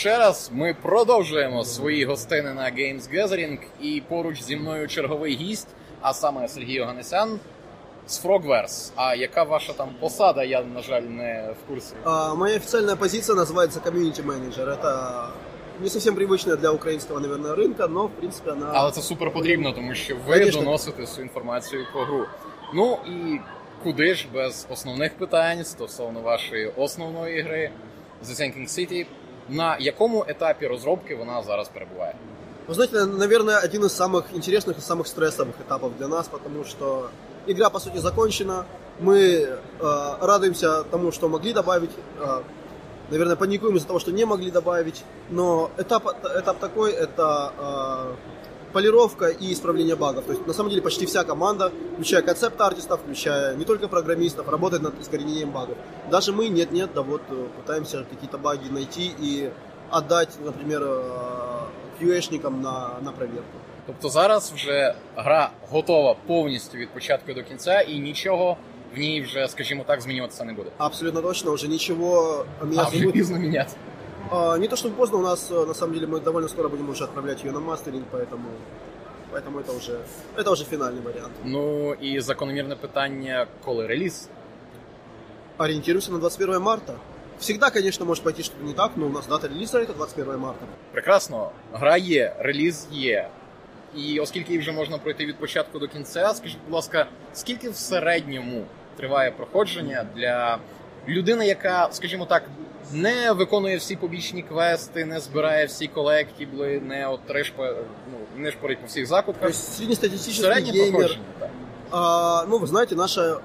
усім ще раз. Ми продовжуємо свої гостини на Games Gathering і поруч зі мною черговий гість, а саме Сергій Оганесян з Frogverse. А яка ваша там посада? Я, на жаль, не в курсі. А, моя официальная позиция называется комьюнити менеджер. Это не совсем привычная для украинского, наверное, рынка, но в принципе она. Але це супер потрібно, тому що ви Конечно. доносите всю інформацію про гру. Ну і куди ж без основних питань стосовно вашої основної гри The Sinking City, на якому етапі розробки вона зараз перебуває? Вы знаете, наверное, один из самых интересных и самых стрессовых этапов для нас, потому что игра по сути закончена. Мы э, радуемся тому, что могли добавить. э, наверное, паникуем из-за того, что не могли добавить. Но этап, этап такой это э, полировка и исправление багов. То есть, на самом деле, почти вся команда, включая концепт-артистов, включая не только программистов, работает над искоренением багов. Даже мы, нет-нет, да вот э, пытаемся какие-то баги найти и отдать, например, э, QA-шникам на, на проверку. Тобто зараз вже гра готова повністю від початку до кінця, і нічого в ній вже, скажімо так, змінюватися не буде. Абсолютно точно, уже ничего А менять не вже будет. пізно міняти. А, не то чтобы поздно, у нас э, на самом деле мы довольно скоро будем уже отправлять ее на мастеринг, поэтому, поэтому это уже это уже финальный вариант. Ну і закономірне питання, коли реліз? Ориентируемся на 21 марта. Всегда, конечно, может пойти что-то не так, но у нас дата релиза это 21 марта. Прекрасно, гра є, реліз є. І оскільки її вже можна пройти від початку до кінця, скажіть, будь ласка, скільки в середньому триває проходження для людини, яка, скажімо так, не виконує всі побічні квести, не збирає всі колектібли, не от решпа, ну, не шпорить по всіх То закутках. есть среднестатистический Середнє геймер. проходження, так. А, ну, вы знаете, наша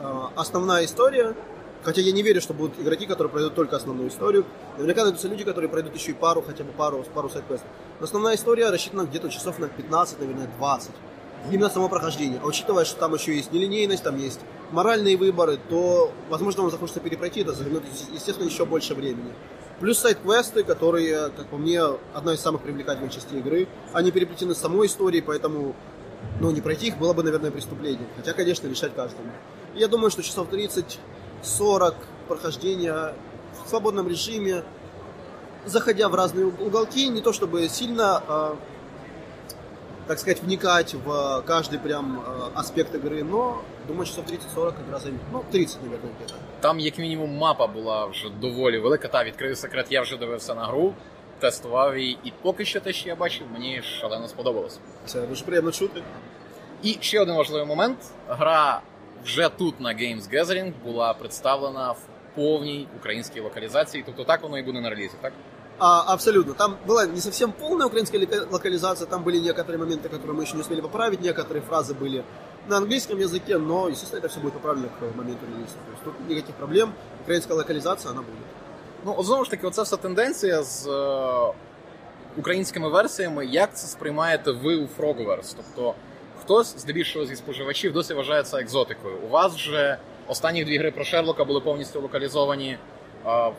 а, основная история, хотя я не верю, что будут игроки, которые пройдут только основную историю, наверняка найдутся люди, которые пройдут еще и пару, хотя бы пару, пару сайт-квестов. Но основная история рассчитана где-то часов на 15, наверное, 20. Именно само прохождение. А учитывая, что там еще есть нелинейность, там есть моральные выборы, то, возможно, вам захочется перепройти, это займет, естественно, еще больше времени. Плюс сайт-квесты, которые, как по мне, одна из самых привлекательных частей игры. Они переплетены с самой историей, поэтому ну, не пройти их было бы, наверное, преступлением. Хотя, конечно, решать каждому. Я думаю, что часов 30-40 прохождения в свободном режиме, заходя в разные уголки, не то чтобы сильно, а, так сказать, вникать в каждый прям а, аспект игры, но думаю, часов 30-40 как раз займет. Ну, 30, наверное, где-то. Там, як мінімум, мапа була вже доволі велика. Та відкрию секрет, я вже дивився на гру, тестував її, і поки що те, що я бачив, мені шалено сподобалось. Це дуже приємно чути. І ще один важливий момент: гра вже тут на Games Gathering була представлена в повній українській локалізації. Тобто так воно і буде на релізі, так? А, абсолютно. Там была не совсем полная украинская лока- локализация, там были некоторые моменты, которые мы еще не успели поправить, некоторые фразы были на английском языке, но, естественно, это все будет поправлено к моменту релиза. То есть тут никаких проблем, украинская локализация, она будет. Ну, знову ж таки, оце вся тенденція з е, українськими версіями. Як це сприймаєте ви у Frogverse? Тобто, хтось здебільшого зі споживачів досі вважає це екзотикою. У вас вже останні дві гри про Шерлока були повністю локалізовані. е,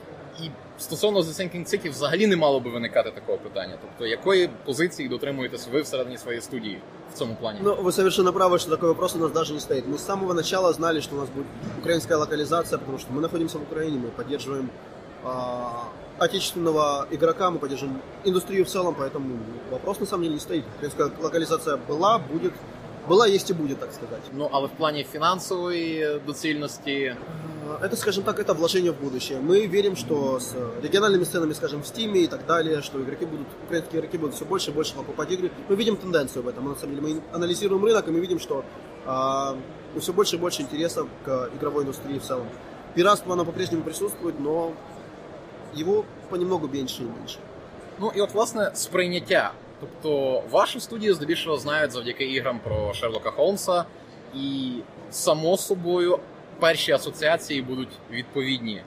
і стосовно The Sinking City взагалі не мало би виникати такого питання. Тобто, якої позиції дотримуєтесь ви всередині своєї студії в цьому плані? Но вы совершенно правы, что такой вопрос у нас даже не стоит. Мы с самого начала знали, что у нас будет украинская локализация, потому что мы находимся в Украине, мы поддерживаем а, отечественного игрока, мы поддерживаем индустрию в целом, поэтому вопрос на самом деле не стоит. Украинская локализация была, будет, была, есть и будет, так сказать. Ну, але в плані фінансової доцільності Это, скажем так, это вложение в будущее. Мы верим, что с региональными сценами, скажем, в Steam и так далее, что игроки будут, украинские игроки будут все больше и больше покупать игры. Мы видим тенденцию в этом. Мы, на самом деле, мы анализируем рынок, и мы видим, что а, все больше и больше интереса к игровой индустрии в целом. Пиратство, оно по-прежнему присутствует, но его понемногу меньше и меньше. Ну і от власне сприйняття. Тобто вашу студію здебільшого знають завдяки іграм про Шерлока Холмса, і само собою перші асоціації будуть відповідні.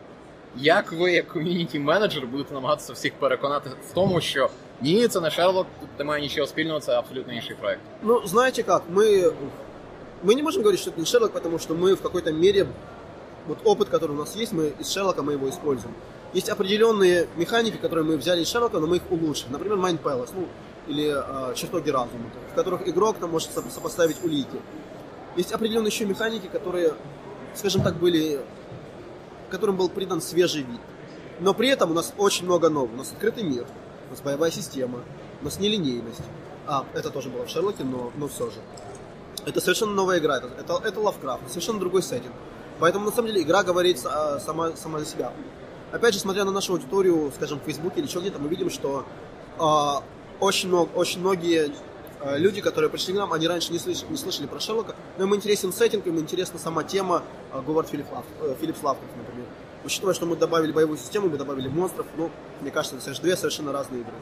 Як ви, як ком'юніті менеджер, будете намагатися всіх переконати в тому, що ні, це не Шерлок, тут немає нічого спільного, це абсолютно інший проект. Ну, знаете как, мы, мы не можем говорить, что это не Шерлок, потому что мы в какой-то мере, вот опыт, который у нас есть, мы из Шерлока мы его используем. Есть определенные механики, которые мы взяли из Шерлока, но мы их улучшили. Например, Mind Palace, ну, или э, чертоги разума, в которых игрок там может сопо- сопоставить улики. Есть определенные еще механики, которые, скажем так, были, которым был придан свежий вид. Но при этом у нас очень много нового. У нас открытый мир, у нас боевая система, у нас нелинейность. А, это тоже было в Шерлоке, но, но все же. Это совершенно новая игра, это, это, это Лавкрафт, совершенно другой сеттинг. Поэтому, на самом деле, игра говорит а, сама, сама за себя. Опять же, смотря на нашу аудиторию, скажем, в Фейсбуке или еще где-то, мы видим, что а, очень, много, очень многие люди, которые пришли к нам, они раньше не слышали, не слышали про Шерлока, но им интересен сеттинг, им интересна сама тема а, Говард Филипп Лав, э, Филипп Лавкрафт, например. Учитывая, что мы добавили боевую систему, мы добавили монстров, ну, мені кажется, це ж дві совершенно різні ігри.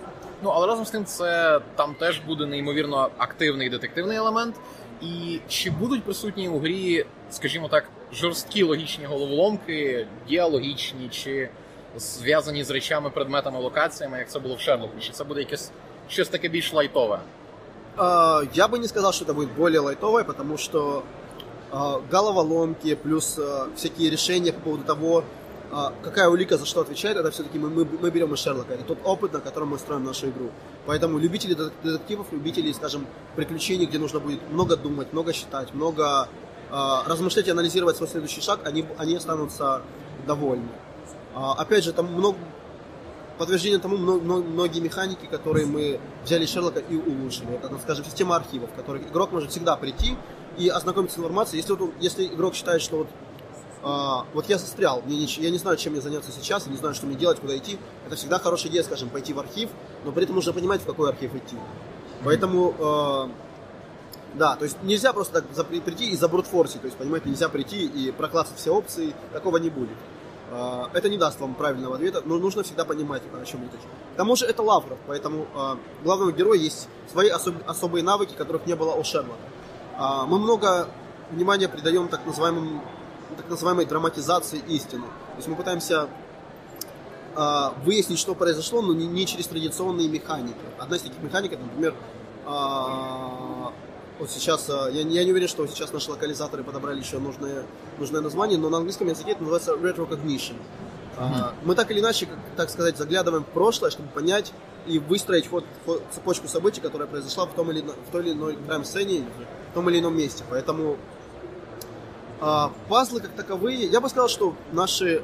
Ну, але разом з тим, це там теж буде неймовірно активний детективний елемент. І чи будуть присутні у грі, скажімо так, жорсткі логічні головоломки, діалогічні, чи зв'язані з речами, предметами, локаціями, як це було в Шерлоку? Чи це буде якесь щось таке більш лайтове? А, Я бы не сказал, что это будет более лайтовое, потому что а, головоломки плюс а, всякие решения по поводу того, какая улика за что отвечает, это все-таки мы, мы, мы берем из Шерлока. Это тот опыт, на котором мы строим нашу игру. Поэтому любители детективов, любители, скажем, приключений, где нужно будет много думать, много считать, много размышлять и анализировать свой следующий шаг, они, они останутся довольны. Опять же, там много подтверждение тому многие механики, которые мы взяли из Шерлока и улучшили. Это, скажем, система архивов, в которой игрок может всегда прийти и ознакомиться с информацией. Если, вот, если игрок считает, что вот а, вот я застрял, мне не, я не знаю, чем мне заняться сейчас, я не знаю, что мне делать, куда идти. Это всегда хорошая идея, скажем, пойти в архив, но при этом нужно понимать, в какой архив идти. Поэтому, э, да, то есть нельзя просто так прийти и забрутфорсить, то есть, понимаете, нельзя прийти и проклассать все опции, такого не будет. Э, это не даст вам правильного ответа, но нужно всегда понимать, о чем идет. К тому же это Лавров, поэтому э, главного героя есть свои особ, особые навыки, которых не было у Шерлока. Э, мы много внимания придаем так называемым так называемой драматизации истины. То есть мы пытаемся выяснить, что произошло, но не, через традиционные механики. Одна из таких механик, например, вот сейчас, э, я, я не уверен, что сейчас наши локализаторы подобрали еще нужное, нужное название, но на английском языке это называется retrocognition. Mm-hmm. Мы так или иначе, так сказать, заглядываем в прошлое, чтобы понять и выстроить ход, ход, цепочку событий, которая произошла в том или, в той или иной крайм-сцене, в том или ином месте. Поэтому а, пазлы как таковые, я бы сказал, что наши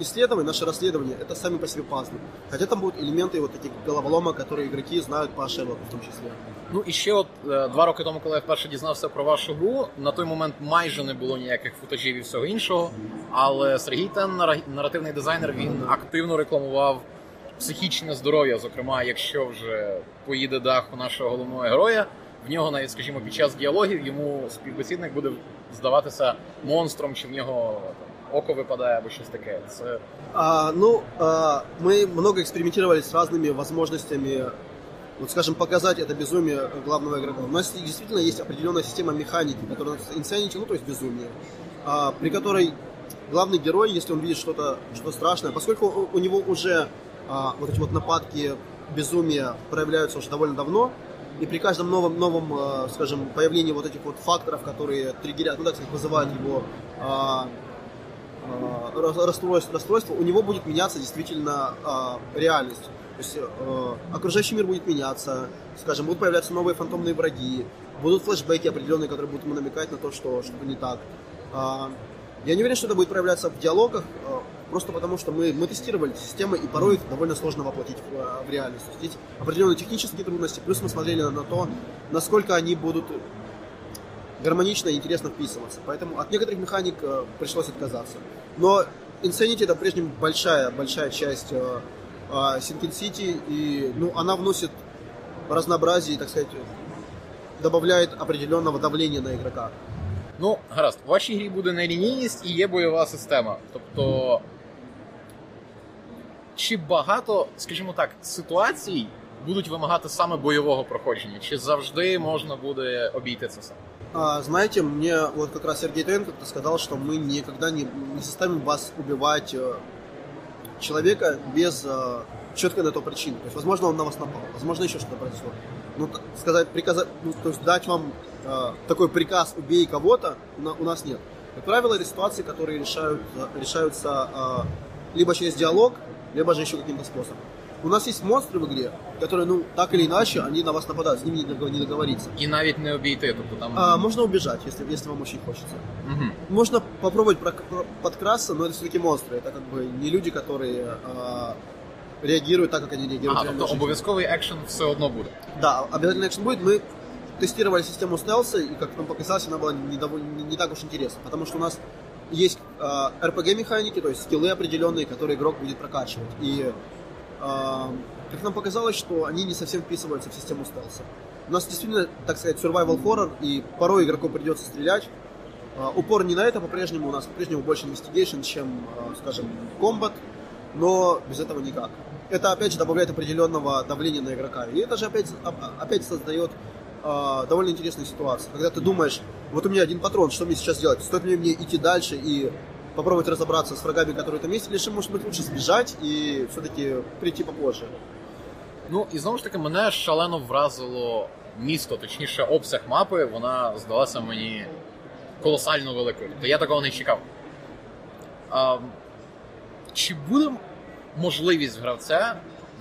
исследования, наши расследования, это сами по себе пазлы. Хотя там будут элементи вот таких головоломок, которые игроки знають по Шерлоку в тому числі. Ну і ще от два роки тому, коли я вперше дізнався про вашу гру, на той момент майже не було ніяких футажів і всього іншого. Але Сергій Тен, наративний дизайнер, він активно рекламував психічне здоров'я. Зокрема, якщо вже поїде дах у нашого головного героя, в нього навіть, скажімо, під час діалогів йому співбесідник буде здаватися монстром, чи в нього око выпадает, або щось. А, ну, а, мы много экспериментировали с разными возможностями, вот скажем, показать это безумие главного игрока. У нас действительно есть определенная система механики, которая называется Insanity, ну то есть безумие, а, при которой главный герой, если он видит что-то что страшное, поскольку у, у него уже а, вот эти вот нападки безумия проявляются уже довольно давно, и при каждом новом, новом, э, скажем, появлении вот этих вот факторов, которые триггерят, ну так сказать, вызывают его а, а, расстройство, расстройство, у него будет меняться действительно а, реальность. То есть э, окружающий мир будет меняться, скажем, будут появляться новые фантомные враги, будут флешбеки определенные, которые будут ему намекать на то, что что-то не так. Я не уверен, что это будет проявляться в диалогах, просто потому что мы, мы тестировали системы, и порой их довольно сложно воплотить в, в реальность. Есть определенные технические трудности, плюс мы смотрели на то, насколько они будут гармонично и интересно вписываться. Поэтому от некоторых механик э, пришлось отказаться. Но Insanity это прежнему большая, большая часть э, э, Sinking City, и ну, она вносит разнообразие, так сказать, добавляет определенного давления на игрока. Ну, гаразд, в вашій грі буде нелінійність і є бойова система. Тобто чи багато, скажімо так, ситуацій будуть вимагати саме бойового проходження? Чи завжди можна буде обійти це все? А, знаете, мне вот как раз Сергей Троен как-то сказал, что мы никогда не, не заставим вас убивать э, человека без э, четкой на то причины. То есть, возможно, он на вас напал, возможно, еще что-то произошло. Ну, сказать, приказать, ну, то есть дать вам э, такой приказ «убей кого-то» у нас нет. Как правило, это ситуации, которые решают, решаются э, либо через диалог, либо же еще каким-то способом. У нас есть монстры в игре, которые, ну, так или иначе, они на вас нападают, с ними не договор- не договориться. І навіть не обійти, тобто там. А, можно убежать, если, если вам очень хочется. Мгм. Можно попробовать прок- про- подкрасться, но это все-таки монстры. Это как бы не люди, которые а, реагируют так, как они реагируют Ага, в реальной тобто жизни. обов'язковий екшен все одно буде. Да, обязательно экшен будет. Мы тестировали систему стелса, и как нам показалось, она была не, довольно- не- не так уж интересна. Потому что у нас есть а, RPG-механики, то есть скиллы определенные, которые игрок будет прокачивать. И а, как нам показалось, что они не совсем вписываются в систему стелса. У нас действительно, так сказать, survival horror, и порой игроку придется стрелять. А, упор не на это по-прежнему, у нас по-прежнему больше investigation, чем, а, скажем, комбат, но без этого никак. Это опять же добавляет определенного давления на игрока. И это же опять, оп- опять создает а, довольно интересную ситуацию. Когда ты думаешь, вот у меня один патрон, что мне сейчас делать? Стоит ли мне идти дальше и попробовать разобраться с врагами, которые там есть, или же, может быть, лучше сбежать и все-таки прийти попозже? Ну і знову ж таки, мене шалено вразило місто, точніше, обсяг мапи, вона здалася мені колосально великою. Тобто я такого не чекав. А, чи буде можливість гравця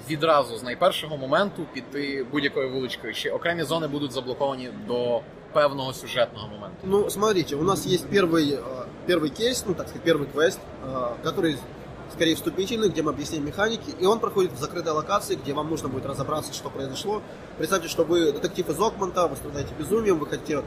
відразу з найпершого моменту піти будь-якою вуличкою? Чи окремі зони будуть заблоковані до певного сюжетного моменту? Ну, смотрите, у нас есть первый, э, первый кейс, ну, так сказать, первый квест, э, который скорее вступительный, где мы объясняем механики, и он проходит в закрытой локации, где вам нужно будет разобраться, что произошло. Представьте, что вы детектив из Окманта, вы страдаете безумием, вы хотите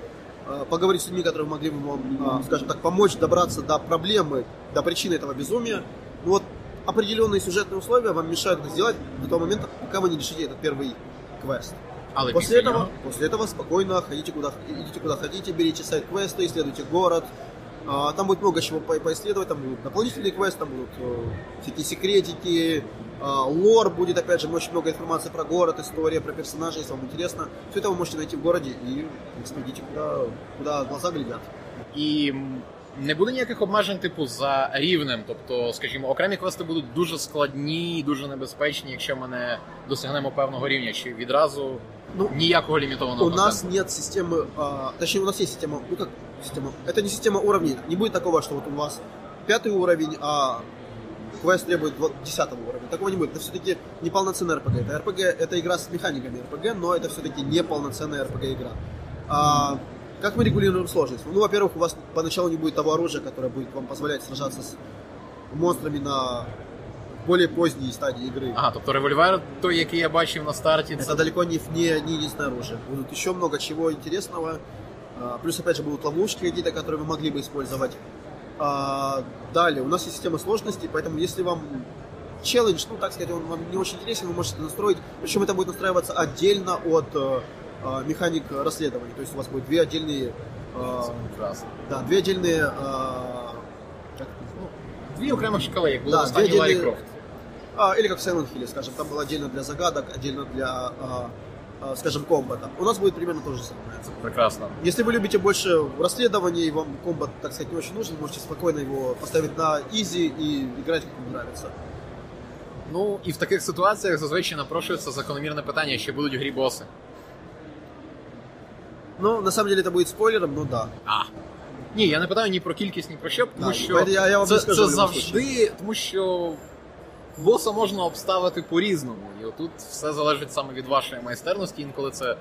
э, поговорить с людьми, которые могли бы вам, э, скажем так, помочь добраться до проблемы, до причины этого безумия. Ну вот определенные сюжетные условия вам мешают это сделать до того момента, пока вы не решите этот первый квест. Але После этого, после этого спокойно ходите куда, идите куда хотите, берите сайт-квесты, исследуйте город. А, Там будет много чего по- поисследовать, там будут дополнительные квесты, там будут э, всякие секретики, а, лор будет, опять же, очень много информации про город, история, про персонажей, если вам интересно. Все это вы можете найти в городе и, в принципе, куда, куда глаза глядят. М, не буде ніяких обмежень, типу, за рівнем. Тобто, скажімо, окремі квести будуть дуже складні і дуже небезпечні, якщо ми не досягнемо певного рівня, чи відразу Ну, ніякого лімітованого У нас контенту. нет системы, а, точнее у нас есть система, ну как система, это не система уровней, не будет такого, что вот у вас пятый уровень, а квест требует вот десятого уровня, такого не будет, это все-таки не полноценная RPG, это RPG, это игра с механиками RPG, но это все-таки не полноценная RPG игра. А, как мы регулируем сложность? Ну, во-первых, у вас поначалу не будет того оружия, которое будет вам позволять сражаться с монстрами на более поздней стадии игры. Ага, тобто револьвер, той, який я бачив на старті, це Это далеко не, не, не единственное оружие. Будут еще много чего интересного. А, Плюс, опять же, будут ловушки какие-то, которые вы могли бы использовать. А, Далее, у нас есть система сложности, поэтому если вам челлендж, ну, так сказать, он вам не очень интересен, вы можете настроить. Причем это будет настраиваться отдельно от э, э, механик расследований. То есть у вас будет две отдельные... э, це прекрасно. Да, две отдельные... э, как это называется? Дві окремих шкали, як було Да, в останній дві Ларі відділі- Крофт. А, или как в Silent Hill, скажем, там было отдельно для загадок, отдельно для, а, а, скажем, комбата. У нас будет примерно то же самое. Це прекрасно. Если вы любите больше расследований, и вам комбат, так сказать, не очень нужен, можете спокойно его поставить на изи и играть, как вам нравится. Ну і в таких ситуаціях зазвичай напрошується закономірне питання, чи будуть в грі боси. Но на самом деле это будет спойлером, но да. А. Ні, я не питаю ні про кількість, ні про що, тому Да, що я- я вам це, не скажу це в любому завжди, тому що боса можна обставити по-різному. І отут все залежить саме від вашої майстерності. Інколи це,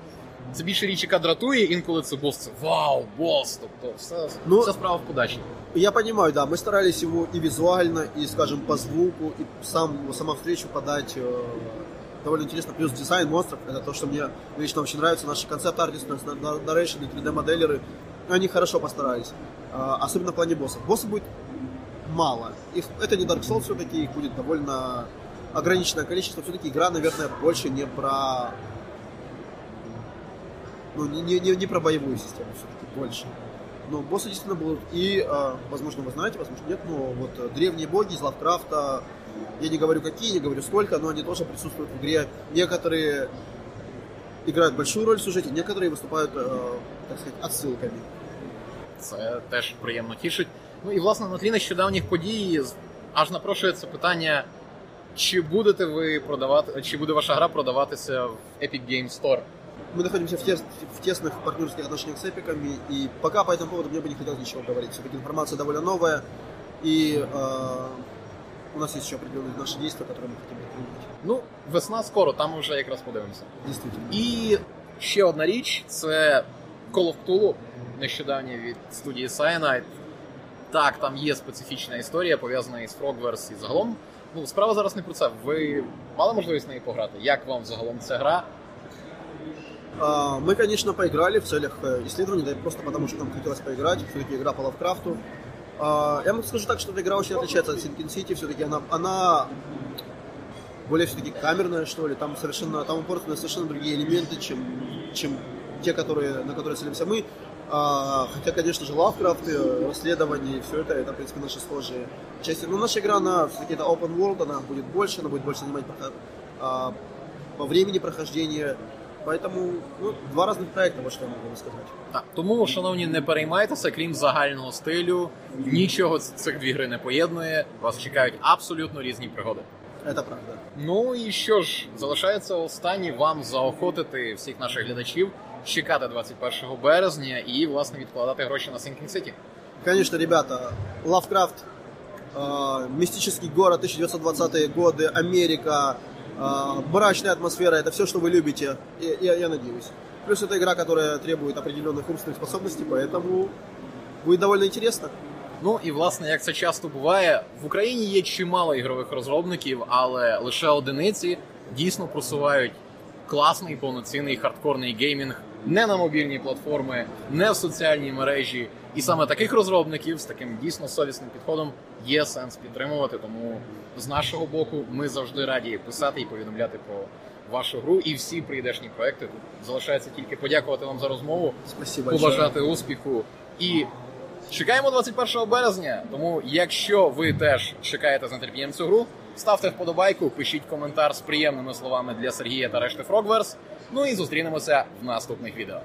це більше річ, яка дратує, інколи це бос, це вау, бос. Тобто все, Ну, все справа в подачі. Я понимаю, да, мы старались его и визуально, и, скажем, по звуку, и сам, сама встречу подать э, довольно интересно. Плюс дизайн монстров, это то, что мне лично очень нравится. Наши концепт-артисты, нарейшн и 3D-моделеры, они хорошо постарались. А, особенно в плане боссов. Боссов будет мало. Их, это не Dark Souls все-таки, их будет довольно ограниченное количество. Все-таки игра, наверное, больше не про... Ну, не, не, не, про боевую систему все-таки, больше. Но боссы действительно будут. И, э, возможно, вы знаете, возможно, нет, но вот э, древние боги из Лавкрафта, я не говорю какие, не говорю сколько, но они тоже присутствуют в игре. Некоторые играют большую роль в сюжете, некоторые выступают, э, так сказать, отсылками. Це теж приємно тішить. Ну і власне на тлі нещодавніх подій з- аж напрошується питання, чи будете ви продавати, чи буде ваша гра продаватися в Epic Games Store? Мы находимся в, тес- в тесных партнерских отношениях с эпиками, и пока по этому поводу мне бы не хотелось ничего говорить. Все-таки информация довольно новая, и э, у нас есть еще определенные наши действия, которые мы хотим предпринять. Ну, весна скоро, там ми вже якраз подивимося. Действительно. І ще одна річ це Call of Cthulhu, нещодавнє від студії Cyanide. Так, там є специфічна історія, пов'язана із Frogverse і загалом. Ну, справа зараз не про це. Ви мали можливість в неї пограти? Як вам загалом ця гра? А, Мы, конечно, поиграли в целях э, исследований, да и просто потому, что нам хотелось поиграть. Все-таки игра по Лавкрафту. А, Я вам скажу так, что эта игра очень отличается от Sinking City. Все-таки она, она более все-таки камерная, что ли. Там совершенно, там упорствуют совершенно другие элементы, чем, чем те, которые, на которые целимся мы. А, хотя, конечно же, Лавкрафт, э, расследование, все это, это, в принципе, наши схожие части. Но наша игра, она все-таки это open world, она будет больше, она будет больше занимать а, по времени прохождения. Поэтому ну, два разных проекта, вот что я могу вам сказать. Так, тому, шановні, не переймайтеся, крім загального стилю, нічого ц- цих дві гри не поєднує. Вас чекають абсолютно різні пригоди. Это правда. Ну і що ж, залишається останнє вам заохотити всіх наших глядачів чекати 21 березня і, власне, відкладати гроші на Sinking City. Конечно, ребята, Лавкрафт, э, мистический город, 1920-е годы, Америка, э, мрачная атмосфера, это все, что вы любите, я, я- я надеюсь. Плюс это игра, которая требует определенных умственных способностей, поэтому будет довольно интересно. Ну і власне, як це часто буває, в Україні є чимало ігрових розробників, але лише одиниці дійсно просувають класний повноцінний хардкорний геймінг не на мобільні платформи, не в соціальній мережі. і саме таких розробників з таким дійсно совісним підходом є сенс підтримувати. Тому з нашого боку ми завжди раді писати і повідомляти про вашу гру і всі прийдешні проекти. Тут залишається тільки подякувати вам за розмову Спасибо большое. побажати успіху. І чекаємо 21 березня. Тому, якщо ви теж чекаєте з нетерпінням цю гру, ставте вподобайку, пишіть коментар з приємними словами для Сергія та решти Frogverse. Ну і зустрінемося в наступних відео.